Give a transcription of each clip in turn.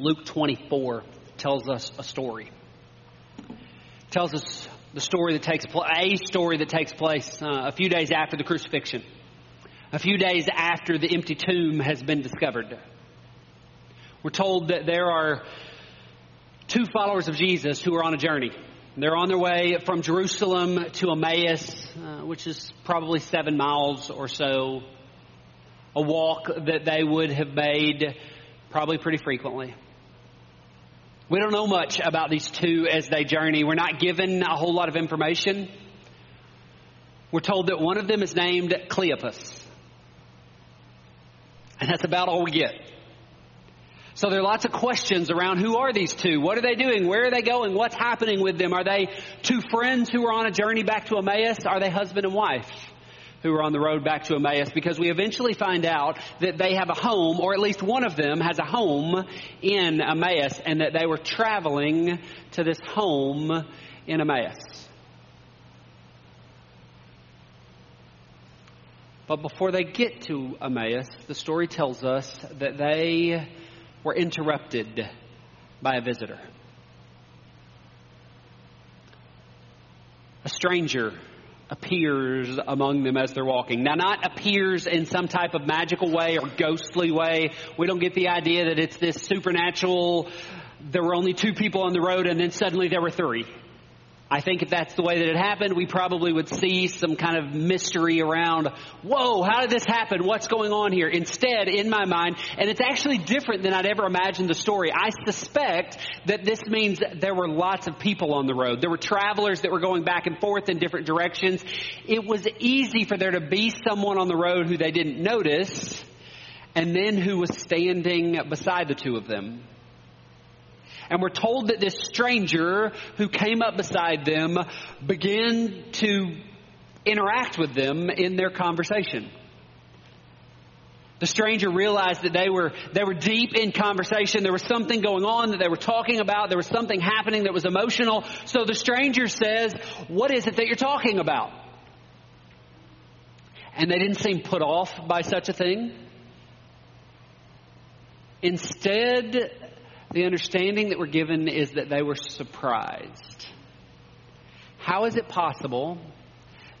Luke 24 tells us a story. It tells us the story that takes place, a story that takes place uh, a few days after the crucifixion, a few days after the empty tomb has been discovered. We're told that there are two followers of Jesus who are on a journey. They're on their way from Jerusalem to Emmaus, uh, which is probably seven miles or so, a walk that they would have made probably pretty frequently. We don't know much about these two as they journey. We're not given a whole lot of information. We're told that one of them is named Cleopas. And that's about all we get. So there are lots of questions around who are these two? What are they doing? Where are they going? What's happening with them? Are they two friends who are on a journey back to Emmaus? Are they husband and wife? Who are on the road back to Emmaus because we eventually find out that they have a home, or at least one of them has a home in Emmaus, and that they were traveling to this home in Emmaus. But before they get to Emmaus, the story tells us that they were interrupted by a visitor. A stranger appears among them as they're walking. Now, not appears in some type of magical way or ghostly way. We don't get the idea that it's this supernatural, there were only two people on the road and then suddenly there were three. I think if that's the way that it happened, we probably would see some kind of mystery around, whoa, how did this happen? What's going on here? Instead, in my mind, and it's actually different than I'd ever imagined the story, I suspect that this means that there were lots of people on the road. There were travelers that were going back and forth in different directions. It was easy for there to be someone on the road who they didn't notice, and then who was standing beside the two of them. And we're told that this stranger who came up beside them began to interact with them in their conversation. The stranger realized that they were, they were deep in conversation. There was something going on that they were talking about. There was something happening that was emotional. So the stranger says, What is it that you're talking about? And they didn't seem put off by such a thing. Instead, the understanding that we're given is that they were surprised. How is it possible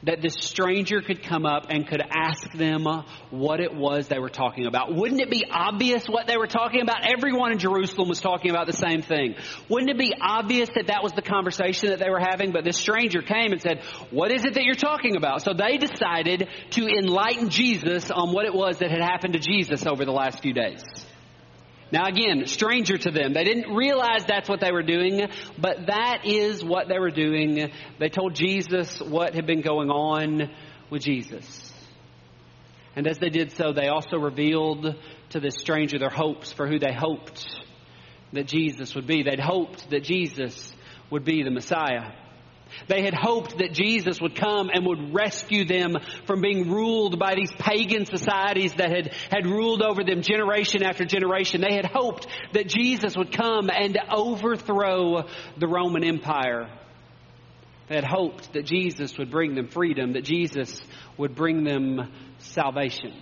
that this stranger could come up and could ask them what it was they were talking about. Wouldn't it be obvious what they were talking about? Everyone in Jerusalem was talking about the same thing. Wouldn't it be obvious that that was the conversation that they were having? But this stranger came and said, what is it that you're talking about? So they decided to enlighten Jesus on what it was that had happened to Jesus over the last few days. Now again, stranger to them. They didn't realize that's what they were doing, but that is what they were doing. They told Jesus what had been going on with Jesus. And as they did so, they also revealed to this stranger their hopes for who they hoped that Jesus would be. They'd hoped that Jesus would be the Messiah. They had hoped that Jesus would come and would rescue them from being ruled by these pagan societies that had, had ruled over them generation after generation. They had hoped that Jesus would come and overthrow the Roman Empire. They had hoped that Jesus would bring them freedom, that Jesus would bring them salvation.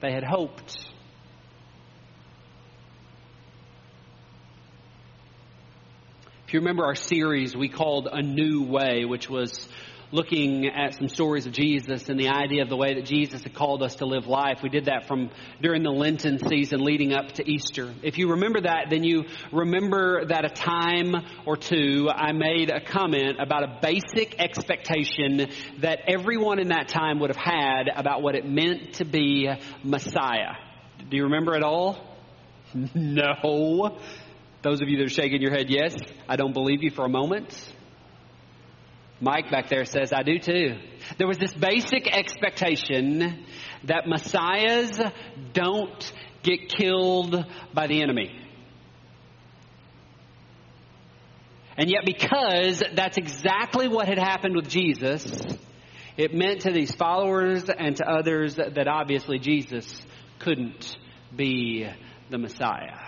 They had hoped If you remember our series we called A New Way, which was looking at some stories of Jesus and the idea of the way that Jesus had called us to live life. We did that from during the Lenten season leading up to Easter. If you remember that, then you remember that a time or two I made a comment about a basic expectation that everyone in that time would have had about what it meant to be Messiah. Do you remember it all? No. Those of you that are shaking your head, yes, I don't believe you for a moment. Mike back there says, I do too. There was this basic expectation that messiahs don't get killed by the enemy. And yet, because that's exactly what had happened with Jesus, it meant to these followers and to others that obviously Jesus couldn't be the Messiah.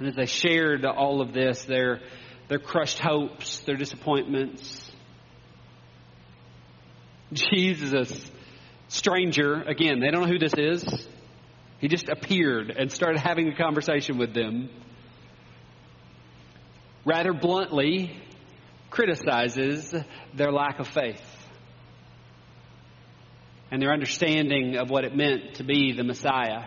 And as they shared all of this, their, their crushed hopes, their disappointments, Jesus, a stranger, again, they don't know who this is. He just appeared and started having a conversation with them. Rather bluntly, criticizes their lack of faith and their understanding of what it meant to be the Messiah.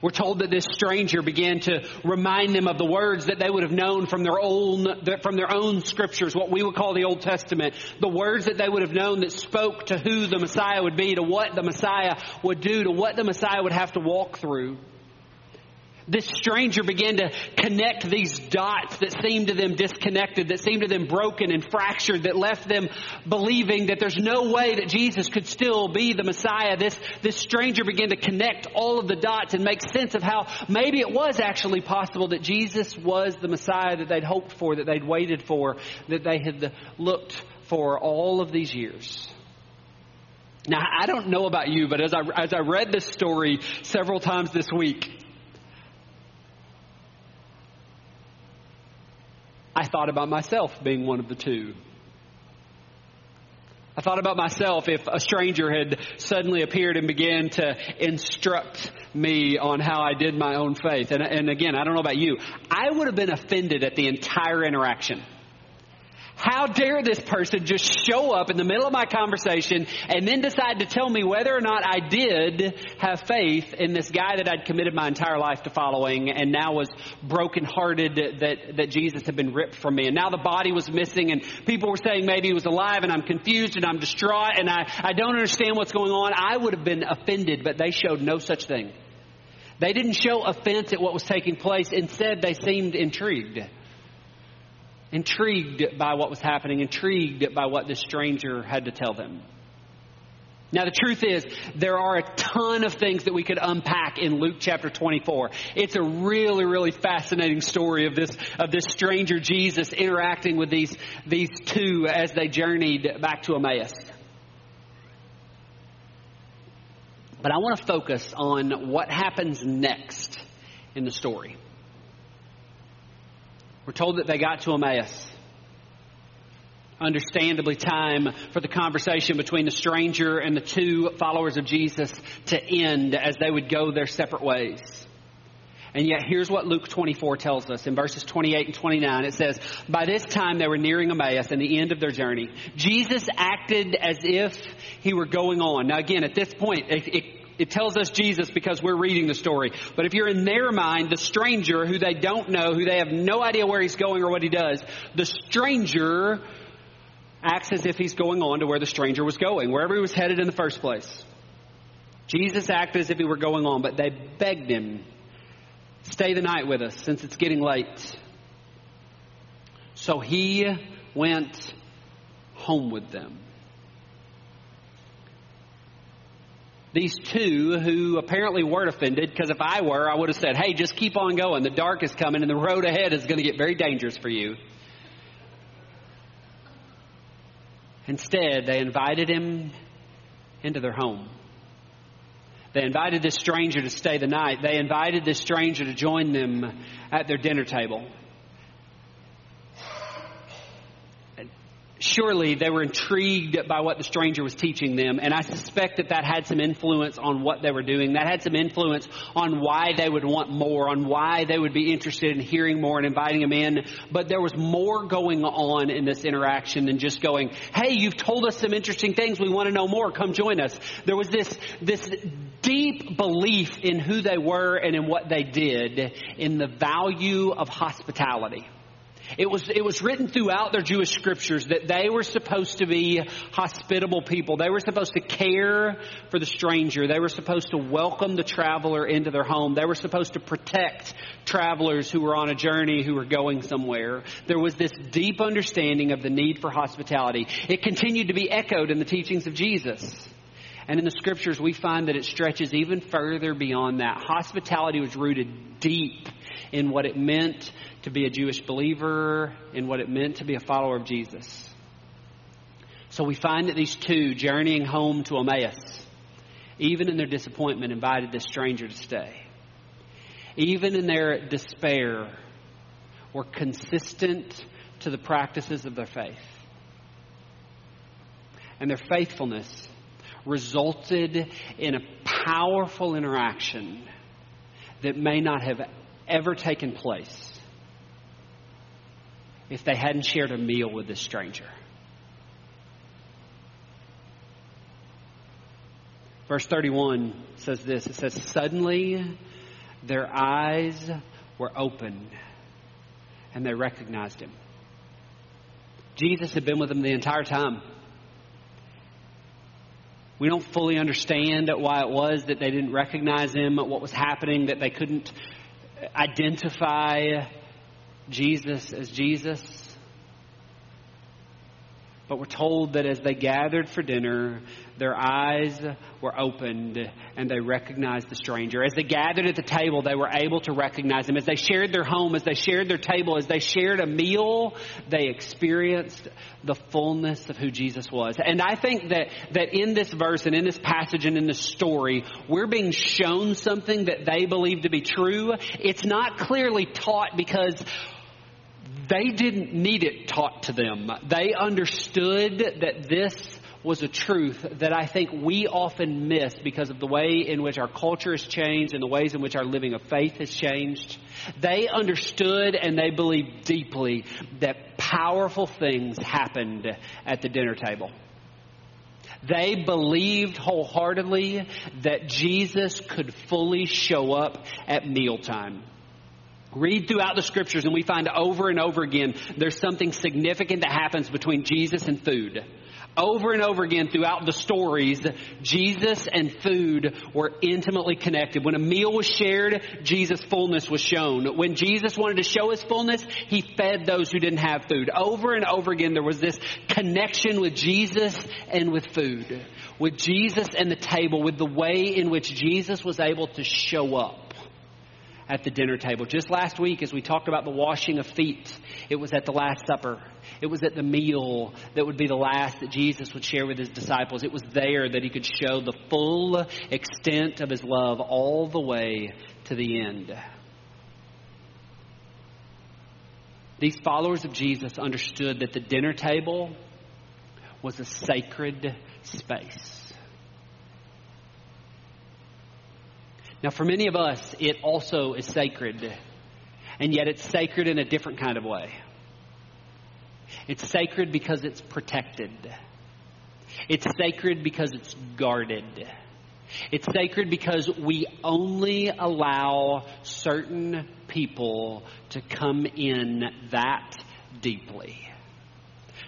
We're told that this stranger began to remind them of the words that they would have known from their own, from their own scriptures, what we would call the Old Testament. The words that they would have known that spoke to who the Messiah would be, to what the Messiah would do, to what the Messiah would have to walk through. This stranger began to connect these dots that seemed to them disconnected, that seemed to them broken and fractured, that left them believing that there's no way that Jesus could still be the Messiah. This, this stranger began to connect all of the dots and make sense of how maybe it was actually possible that Jesus was the Messiah that they'd hoped for, that they'd waited for, that they had looked for all of these years. Now, I don't know about you, but as I, as I read this story several times this week, I thought about myself being one of the two. I thought about myself if a stranger had suddenly appeared and began to instruct me on how I did my own faith. And, and again, I don't know about you. I would have been offended at the entire interaction. How dare this person just show up in the middle of my conversation and then decide to tell me whether or not I did have faith in this guy that I'd committed my entire life to following and now was brokenhearted that, that Jesus had been ripped from me. And now the body was missing and people were saying maybe he was alive and I'm confused and I'm distraught and I, I don't understand what's going on. I would have been offended, but they showed no such thing. They didn't show offense at what was taking place. Instead, they seemed intrigued intrigued by what was happening, intrigued by what this stranger had to tell them. Now, the truth is, there are a ton of things that we could unpack in Luke chapter 24. It's a really, really fascinating story of this, of this stranger Jesus interacting with these, these two as they journeyed back to Emmaus. But I want to focus on what happens next in the story. We're told that they got to Emmaus. Understandably, time for the conversation between the stranger and the two followers of Jesus to end as they would go their separate ways. And yet, here's what Luke 24 tells us in verses 28 and 29. It says, By this time they were nearing Emmaus and the end of their journey. Jesus acted as if he were going on. Now, again, at this point, it, it it tells us Jesus because we're reading the story. But if you're in their mind, the stranger who they don't know, who they have no idea where he's going or what he does, the stranger acts as if he's going on to where the stranger was going, wherever he was headed in the first place. Jesus acted as if he were going on, but they begged him, stay the night with us since it's getting late. So he went home with them. These two who apparently weren't offended because if I were, I would have said, hey, just keep on going. The dark is coming and the road ahead is going to get very dangerous for you. Instead, they invited him into their home. They invited this stranger to stay the night. They invited this stranger to join them at their dinner table. Surely they were intrigued by what the stranger was teaching them. And I suspect that that had some influence on what they were doing. That had some influence on why they would want more, on why they would be interested in hearing more and inviting him in. But there was more going on in this interaction than just going, hey, you've told us some interesting things. We want to know more. Come join us. There was this, this deep belief in who they were and in what they did in the value of hospitality. It was, it was written throughout their Jewish scriptures that they were supposed to be hospitable people. They were supposed to care for the stranger. They were supposed to welcome the traveler into their home. They were supposed to protect travelers who were on a journey, who were going somewhere. There was this deep understanding of the need for hospitality. It continued to be echoed in the teachings of Jesus. And in the scriptures, we find that it stretches even further beyond that. Hospitality was rooted deep in what it meant to be a Jewish believer, in what it meant to be a follower of Jesus. So we find that these two journeying home to Emmaus, even in their disappointment, invited this stranger to stay. Even in their despair, were consistent to the practices of their faith. And their faithfulness resulted in a powerful interaction that may not have ever taken place if they hadn't shared a meal with this stranger. Verse 31 says this it says, Suddenly their eyes were opened and they recognized him. Jesus had been with them the entire time. We don't fully understand why it was that they didn't recognize him, what was happening, that they couldn't identify Jesus as Jesus. But we're told that as they gathered for dinner, their eyes were opened and they recognized the stranger. As they gathered at the table, they were able to recognize him. As they shared their home, as they shared their table, as they shared a meal, they experienced the fullness of who Jesus was. And I think that, that in this verse and in this passage and in this story, we're being shown something that they believe to be true. It's not clearly taught because they didn't need it taught to them. They understood that this was a truth that I think we often miss because of the way in which our culture has changed and the ways in which our living of faith has changed. They understood and they believed deeply that powerful things happened at the dinner table. They believed wholeheartedly that Jesus could fully show up at mealtime. Read throughout the scriptures and we find over and over again there's something significant that happens between Jesus and food. Over and over again throughout the stories, Jesus and food were intimately connected. When a meal was shared, Jesus' fullness was shown. When Jesus wanted to show his fullness, he fed those who didn't have food. Over and over again, there was this connection with Jesus and with food. With Jesus and the table, with the way in which Jesus was able to show up at the dinner table. Just last week, as we talked about the washing of feet, it was at the Last Supper. It was at the meal that would be the last that Jesus would share with his disciples. It was there that he could show the full extent of his love all the way to the end. These followers of Jesus understood that the dinner table was a sacred space. Now, for many of us, it also is sacred, and yet it's sacred in a different kind of way. It's sacred because it's protected. It's sacred because it's guarded. It's sacred because we only allow certain people to come in that deeply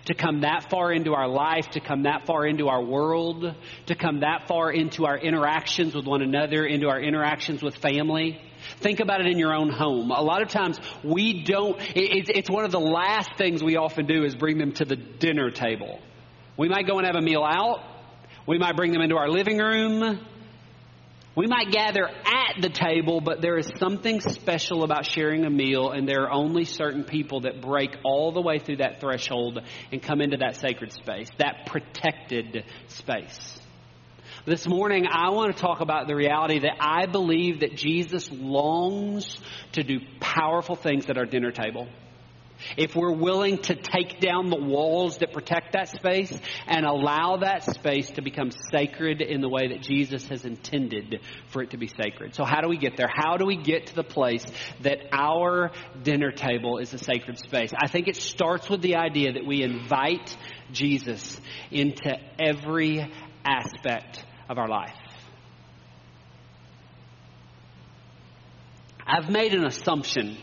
to come that far into our life, to come that far into our world, to come that far into our interactions with one another, into our interactions with family. Think about it in your own home. A lot of times we don't, it's one of the last things we often do is bring them to the dinner table. We might go and have a meal out. We might bring them into our living room. We might gather at the table, but there is something special about sharing a meal, and there are only certain people that break all the way through that threshold and come into that sacred space, that protected space. This morning, I want to talk about the reality that I believe that Jesus longs to do powerful things at our dinner table if we're willing to take down the walls that protect that space and allow that space to become sacred in the way that Jesus has intended for it to be sacred. So, how do we get there? How do we get to the place that our dinner table is a sacred space? I think it starts with the idea that we invite Jesus into every aspect of our life. I've made an assumption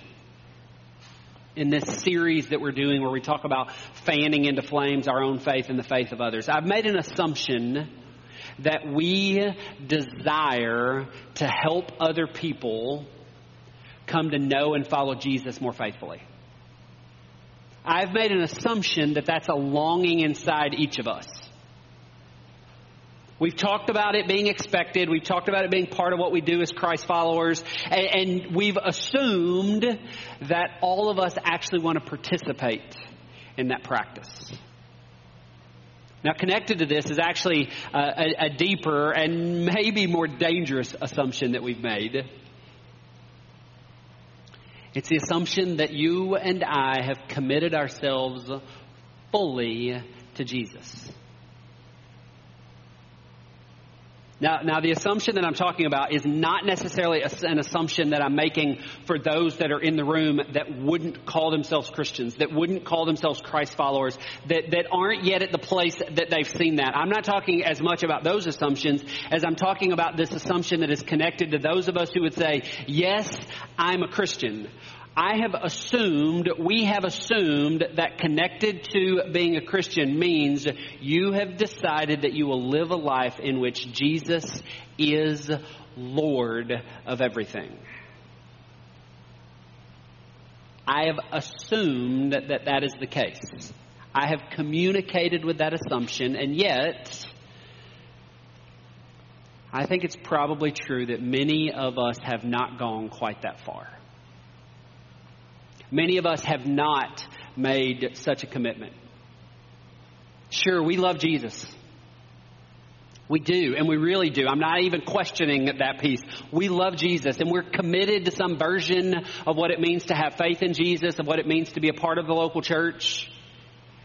in this series that we're doing where we talk about fanning into flames our own faith and the faith of others. I've made an assumption that we desire to help other people come to know and follow Jesus more faithfully. I've made an assumption that that's a longing inside each of us. We've talked about it being expected. We've talked about it being part of what we do as Christ followers. And, and we've assumed that all of us actually want to participate in that practice. Now, connected to this is actually a, a, deeper and maybe more dangerous assumption that we've made. It's the assumption that you and I have committed ourselves fully to Jesus. Now, now the assumption that I'm talking about is not necessarily an assumption that I'm making for those that are in the room that wouldn't call themselves Christians, that wouldn't call themselves Christ followers, that, that aren't yet at the place that they've seen that. I'm not talking as much about those assumptions as I'm talking about this assumption that is connected to those of us who would say, yes, I'm a Christian. I have assumed, we have assumed that connected to being a Christian means you have decided that you will live a life in which Jesus is Lord of everything. I have assumed that that is the case. I have communicated with that assumption, and yet, I think it's probably true that many of us have not gone quite that far. Many of us have not made such a commitment. Sure, we love Jesus. We do, and we really do. I'm not even questioning that piece. We love Jesus, and we're committed to some version of what it means to have faith in Jesus, of what it means to be a part of the local church.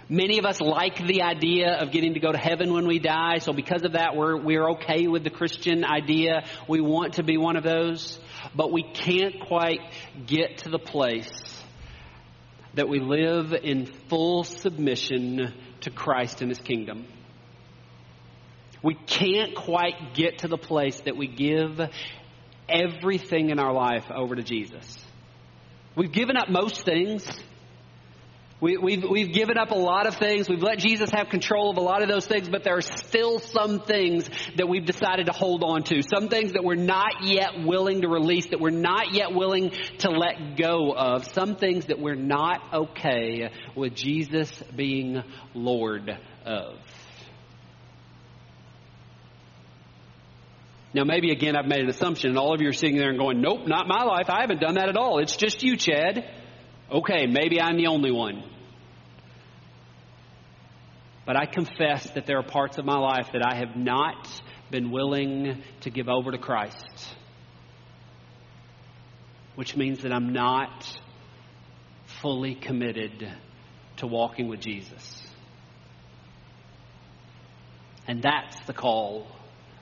Many of us like the idea of getting to go to heaven when we die, so because of that, we're, we're okay with the Christian idea. We want to be one of those, but we can't quite get to the place that we live in full submission to Christ and His kingdom. We can't quite get to the place that we give everything in our life over to Jesus. We've given up most things. We, we've, we've given up a lot of things. We've let Jesus have control of a lot of those things, but there are still some things that we've decided to hold on to. Some things that we're not yet willing to release, that we're not yet willing to let go of. Some things that we're not okay with Jesus being Lord of. Now, maybe again, I've made an assumption, and all of you are sitting there and going, Nope, not my life. I haven't done that at all. It's just you, Chad. Okay, maybe I'm the only one. But I confess that there are parts of my life that I have not been willing to give over to Christ. Which means that I'm not fully committed to walking with Jesus. And that's the call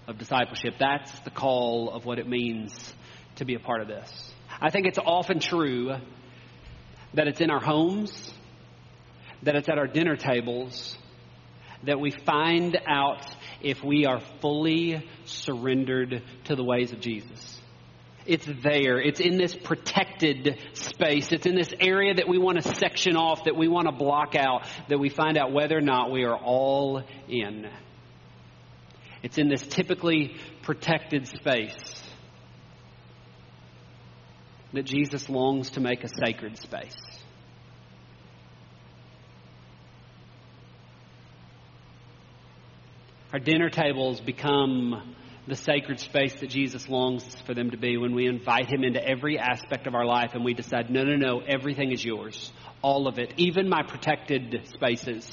of discipleship. That's the call of what it means to be a part of this. I think it's often true that it's in our homes, that it's at our dinner tables, that we find out if we are fully surrendered to the ways of Jesus. It's there. It's in this protected space. It's in this area that we want to section off, that we want to block out, that we find out whether or not we are all in. It's in this typically protected space that Jesus longs to make a sacred space. Our dinner tables become the sacred space that Jesus longs for them to be when we invite Him into every aspect of our life and we decide, no, no, no, everything is yours. All of it. Even my protected spaces.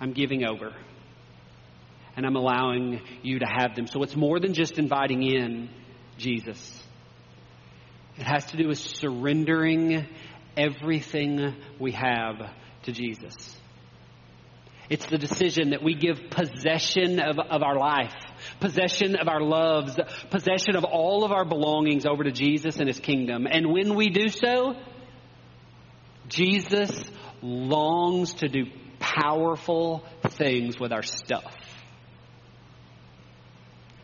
I'm giving over. And I'm allowing you to have them. So it's more than just inviting in Jesus. It has to do with surrendering everything we have to Jesus. It's the decision that we give possession of, of our life, possession of our loves, possession of all of our belongings over to Jesus and His kingdom. And when we do so, Jesus longs to do powerful things with our stuff.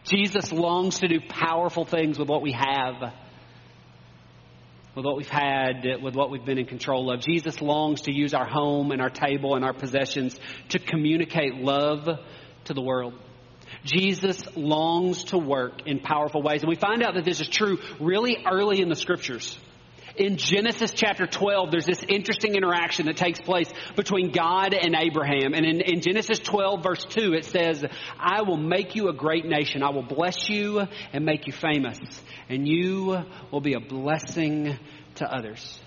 Jesus longs to do powerful things with what we have with what we've had, with what we've been in control of. Jesus longs to use our home and our table and our possessions to communicate love to the world. Jesus longs to work in powerful ways. And we find out that this is true really early in the scriptures. In Genesis chapter 12, there's this interesting interaction that takes place between God and Abraham. And in, in, Genesis 12 verse 2, it says, I will make you a great nation. I will bless you and make you famous. And you will be a blessing to others.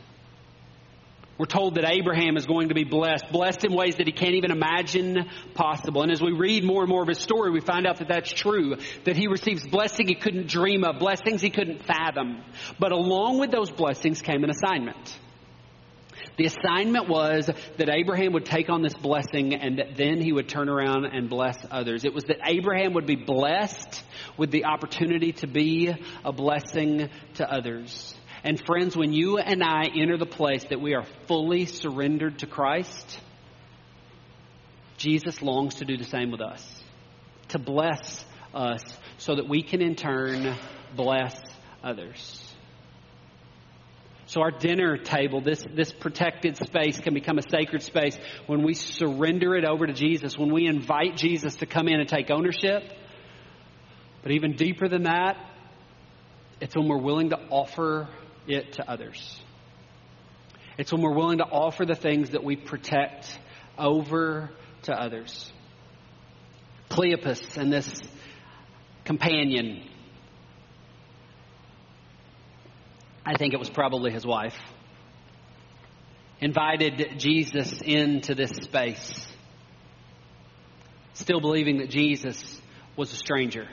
We're told that Abraham is going to be blessed, blessed in ways that he can't even imagine possible. And as we read more and more of his story, we find out that that's true, that he receives blessing he couldn't dream of, blessings he couldn't fathom. But along with those blessings came an assignment. The assignment was that Abraham would take on this blessing and that then he would turn around and bless others. It was that Abraham would be blessed with the opportunity to be a blessing to others. And friends, when you and I enter the place that we are fully surrendered to Christ, Jesus longs to do the same with us. To bless us so that we can in turn bless others. So our dinner table, this, this protected space can become a sacred space when we surrender it over to Jesus, when we invite Jesus to come in and take ownership. But even deeper than that, it's when we're willing to offer it to others. It's when we're willing to offer the things that we protect over to others. Cleopas and this companion I think it was probably his wife, invited Jesus into this space, still believing that Jesus was a stranger.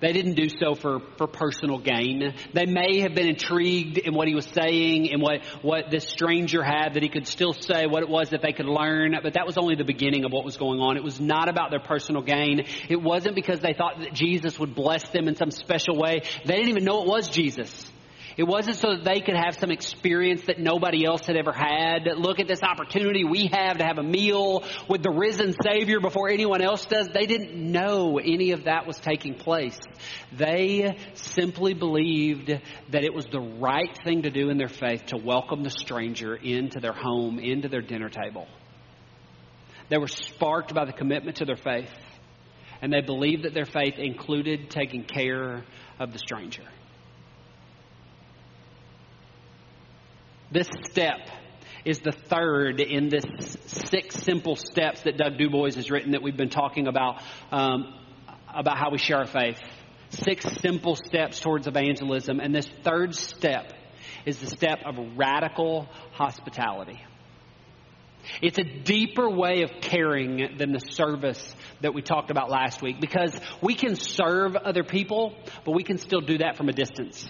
They didn't do so for, for personal gain. They may have been intrigued in what he was saying and what, what this stranger had, that he could still say what it was that they could learn, but that was only the beginning of what was going on. It was not about their personal gain. It wasn't because they thought that Jesus would bless them in some special way. They didn't even know it was Jesus. It wasn't so that they could have some experience that nobody else had ever had. Look at this opportunity we have to have a meal with the risen Savior before anyone else does. They didn't know any of that was taking place. They simply believed that it was the right thing to do in their faith to welcome the stranger into their home, into their dinner table. They were sparked by the commitment to their faith, and they believed that their faith included taking care of the stranger. This step is the third in this six simple steps that Doug Dubois has written that we've been talking about, um, about how we share our faith. Six simple steps towards evangelism. And this third step is the step of radical hospitality. It's a deeper way of caring than the service that we talked about last week because we can serve other people, but we can still do that from a distance.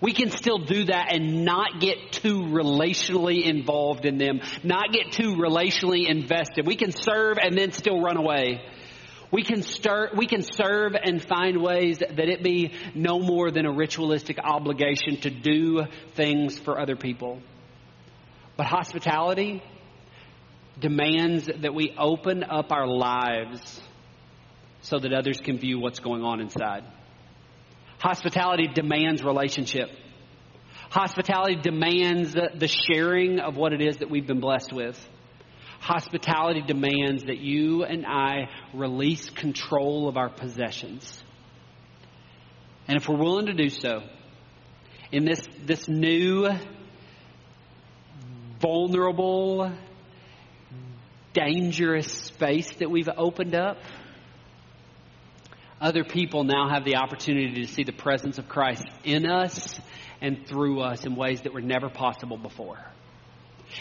We can still do that and not get too relationally involved in them, not get too relationally invested. We can serve and then still run away. We can we can serve and find ways that it be no more than a ritualistic obligation to do things for other people. But hospitality demands that we open up our lives so that others can view what's going on inside. Hospitality demands relationship. Hospitality demands the sharing of what it is that we've been blessed with. Hospitality demands that you and I release control of our possessions. And if we're willing to do so, in this, this new, vulnerable, dangerous space that we've opened up, other people now have the opportunity to see the presence of Christ in us and through us in ways that were never possible before.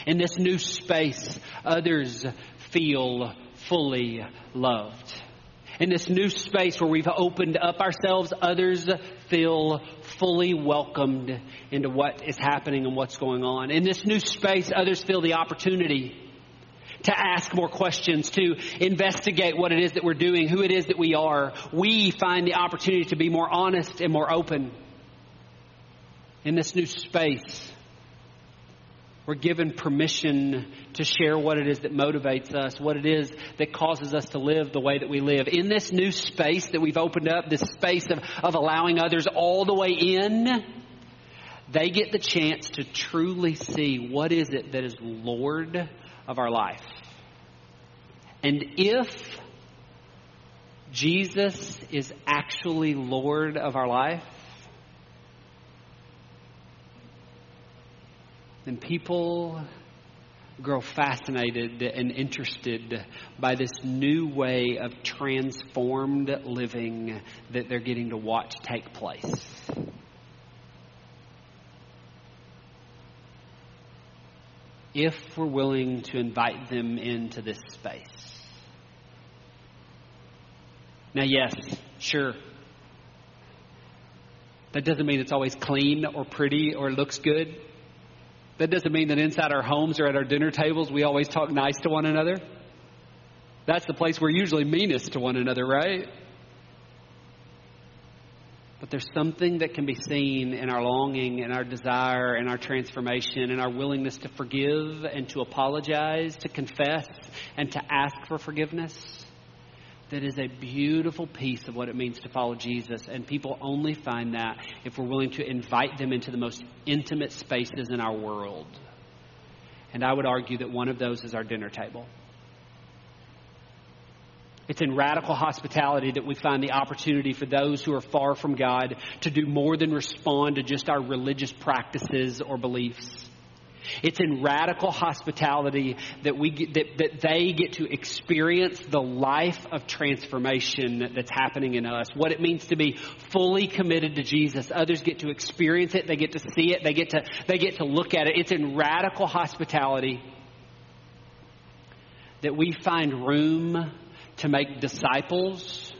In this new space, others feel fully loved. In this new space where we've opened up ourselves, others feel fully welcomed into what is happening and what's going on. In this new space, others feel the opportunity to ask more questions, to investigate what it is that we're doing, who it is that we are. We find the opportunity to be more honest and more open in this new space. We're given permission to share what it is that motivates us, what it is that causes us to live the way that we live. In this new space that we've opened up, this space of, of allowing others all the way in, they get the chance to truly see what is it that is Lord of our life. And if Jesus is actually Lord of our life, then people grow fascinated and interested by this new way of transformed living that they're getting to watch take place. If we're willing to invite them into this space. Now, yes, sure. That doesn't mean it's always clean or pretty or looks good. That doesn't mean that inside our homes or at our dinner tables we always talk nice to one another. That's the place we're usually meanest to one another, right? But there's something that can be seen in our longing and our desire and our transformation and our willingness to forgive and to apologize, to confess and to ask for forgiveness. That is a beautiful piece of what it means to follow Jesus. And people only find that if we're willing to invite them into the most intimate spaces in our world. And I would argue that one of those is our dinner table. It's in radical hospitality that we find the opportunity for those who are far from God to do more than respond to just our religious practices or beliefs. It's in radical hospitality that we get, that, that they get to experience the life of transformation that's happening in us. What it means to be fully committed to Jesus. Others get to experience it. They get to see it. They get to, they get to look at it. It's in radical hospitality that we find room to make disciples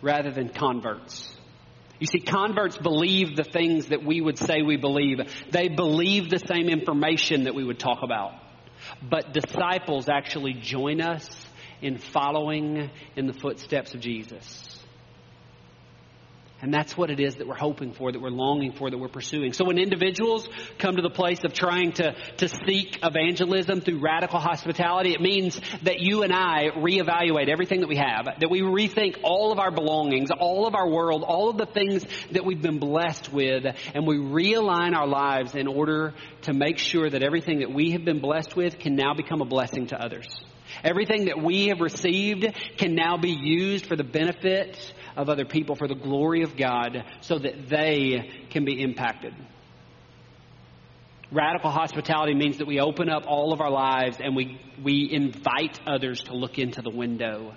rather than converts. You see, converts believe the things that we would say we believe. They believe the same information that we would talk about. But disciples actually join us in following in the footsteps of Jesus. And that's what it is that we're hoping for, that we're longing for, that we're pursuing. So when individuals come to the place of trying to, to seek evangelism through radical hospitality, it means that you and I reevaluate everything that we have, that we rethink all of our belongings, all of our world, all of the things that we've been blessed with, and we realign our lives in order to make sure that everything that we have been blessed with can now become a blessing to others. Everything that we have received can now be used for the benefit of other people for the glory of God so that they can be impacted. Radical hospitality means that we open up all of our lives and we, we invite others to look into the window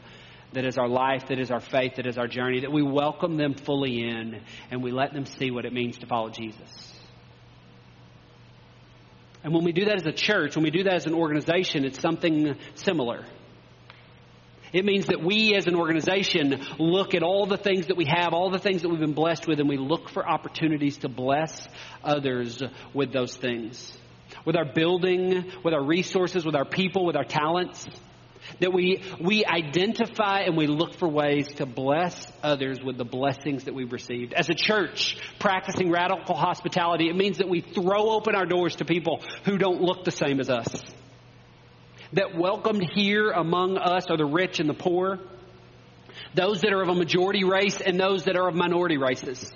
that is our life, that is our faith, that is our journey, that we welcome them fully in and we let them see what it means to follow Jesus. And when we do that as a church, when we do that as an organization, it's something similar. It means that we as an organization look at all the things that we have, all the things that we've been blessed with, and we look for opportunities to bless others with those things. With our building, with our resources, with our people, with our talents. That we, we identify and we look for ways to bless others with the blessings that we've received. As a church, practicing radical hospitality, it means that we throw open our doors to people who don't look the same as us. That welcomed here among us are the rich and the poor, those that are of a majority race and those that are of minority races,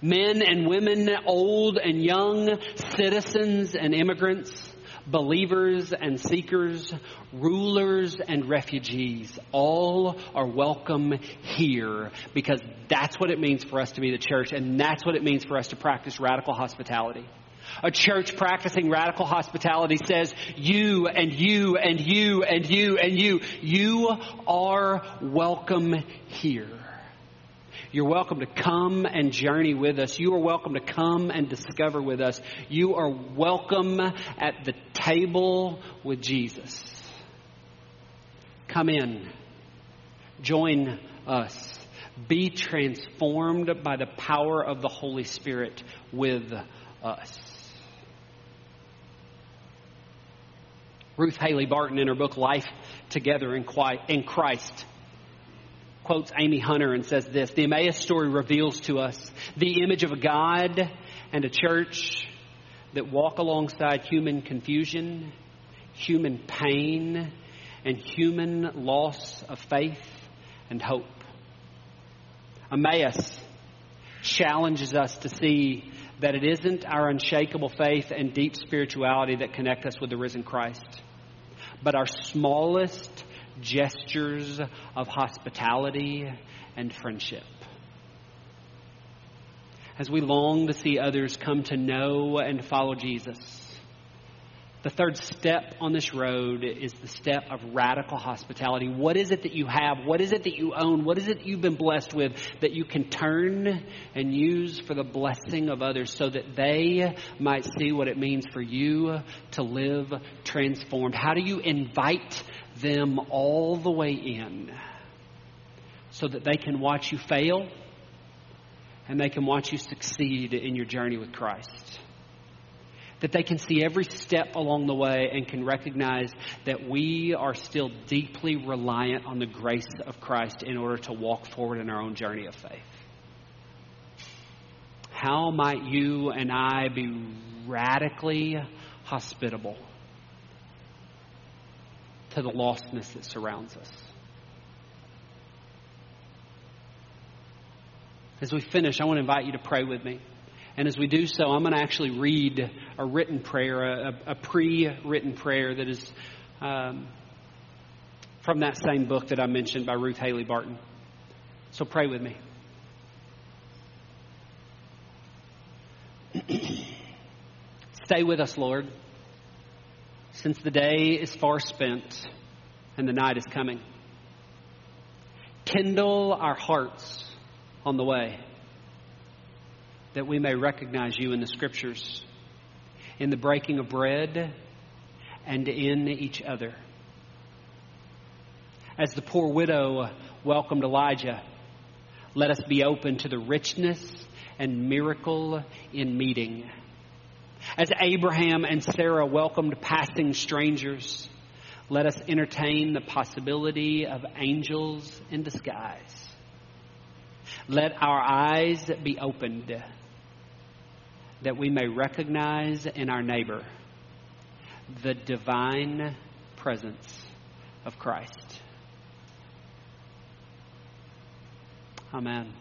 men and women, old and young, citizens and immigrants, believers and seekers, rulers and refugees, all are welcome here because that's what it means for us to be the church and that's what it means for us to practice radical hospitality. A church practicing radical hospitality says, you and you and you and you and you, you are welcome here. You're welcome to come and journey with us. You are welcome to come and discover with us. You are welcome at the table with Jesus. Come in. Join us. Be transformed by the power of the Holy Spirit with us. Ruth Haley Barton in her book Life Together in Christ quotes Amy Hunter and says this The Emmaus story reveals to us the image of a God and a church that walk alongside human confusion, human pain, and human loss of faith and hope. Emmaus challenges us to see that it isn't our unshakable faith and deep spirituality that connect us with the risen Christ, but our smallest gestures of hospitality and friendship. As we long to see others come to know and follow Jesus, the third step on this road is the step of radical hospitality. What is it that you have? What is it that you own? What is it you've been blessed with that you can turn and use for the blessing of others so that they might see what it means for you to live transformed? How do you invite them all the way in so that they can watch you fail and they can watch you succeed in your journey with Christ? That they can see every step along the way and can recognize that we are still deeply reliant on the grace of Christ in order to walk forward in our own journey of faith. How might you and I be radically hospitable to the lostness that surrounds us? As we finish, I want to invite you to pray with me. And as we do so, I'm going to actually read a written prayer, a, a pre written prayer that is um, from that same book that I mentioned by Ruth Haley Barton. So pray with me. Stay with us, Lord, since the day is far spent and the night is coming. Kindle our hearts on the way that we may recognize you in the scriptures, in the breaking of bread, and in each other. As the poor widow welcomed Elijah, let us be open to the richness and miracle in meeting. As Abraham and Sarah welcomed passing strangers, let us entertain the possibility of angels in disguise. Let our eyes be opened that we may recognize in our neighbor the divine presence of Christ. Amen.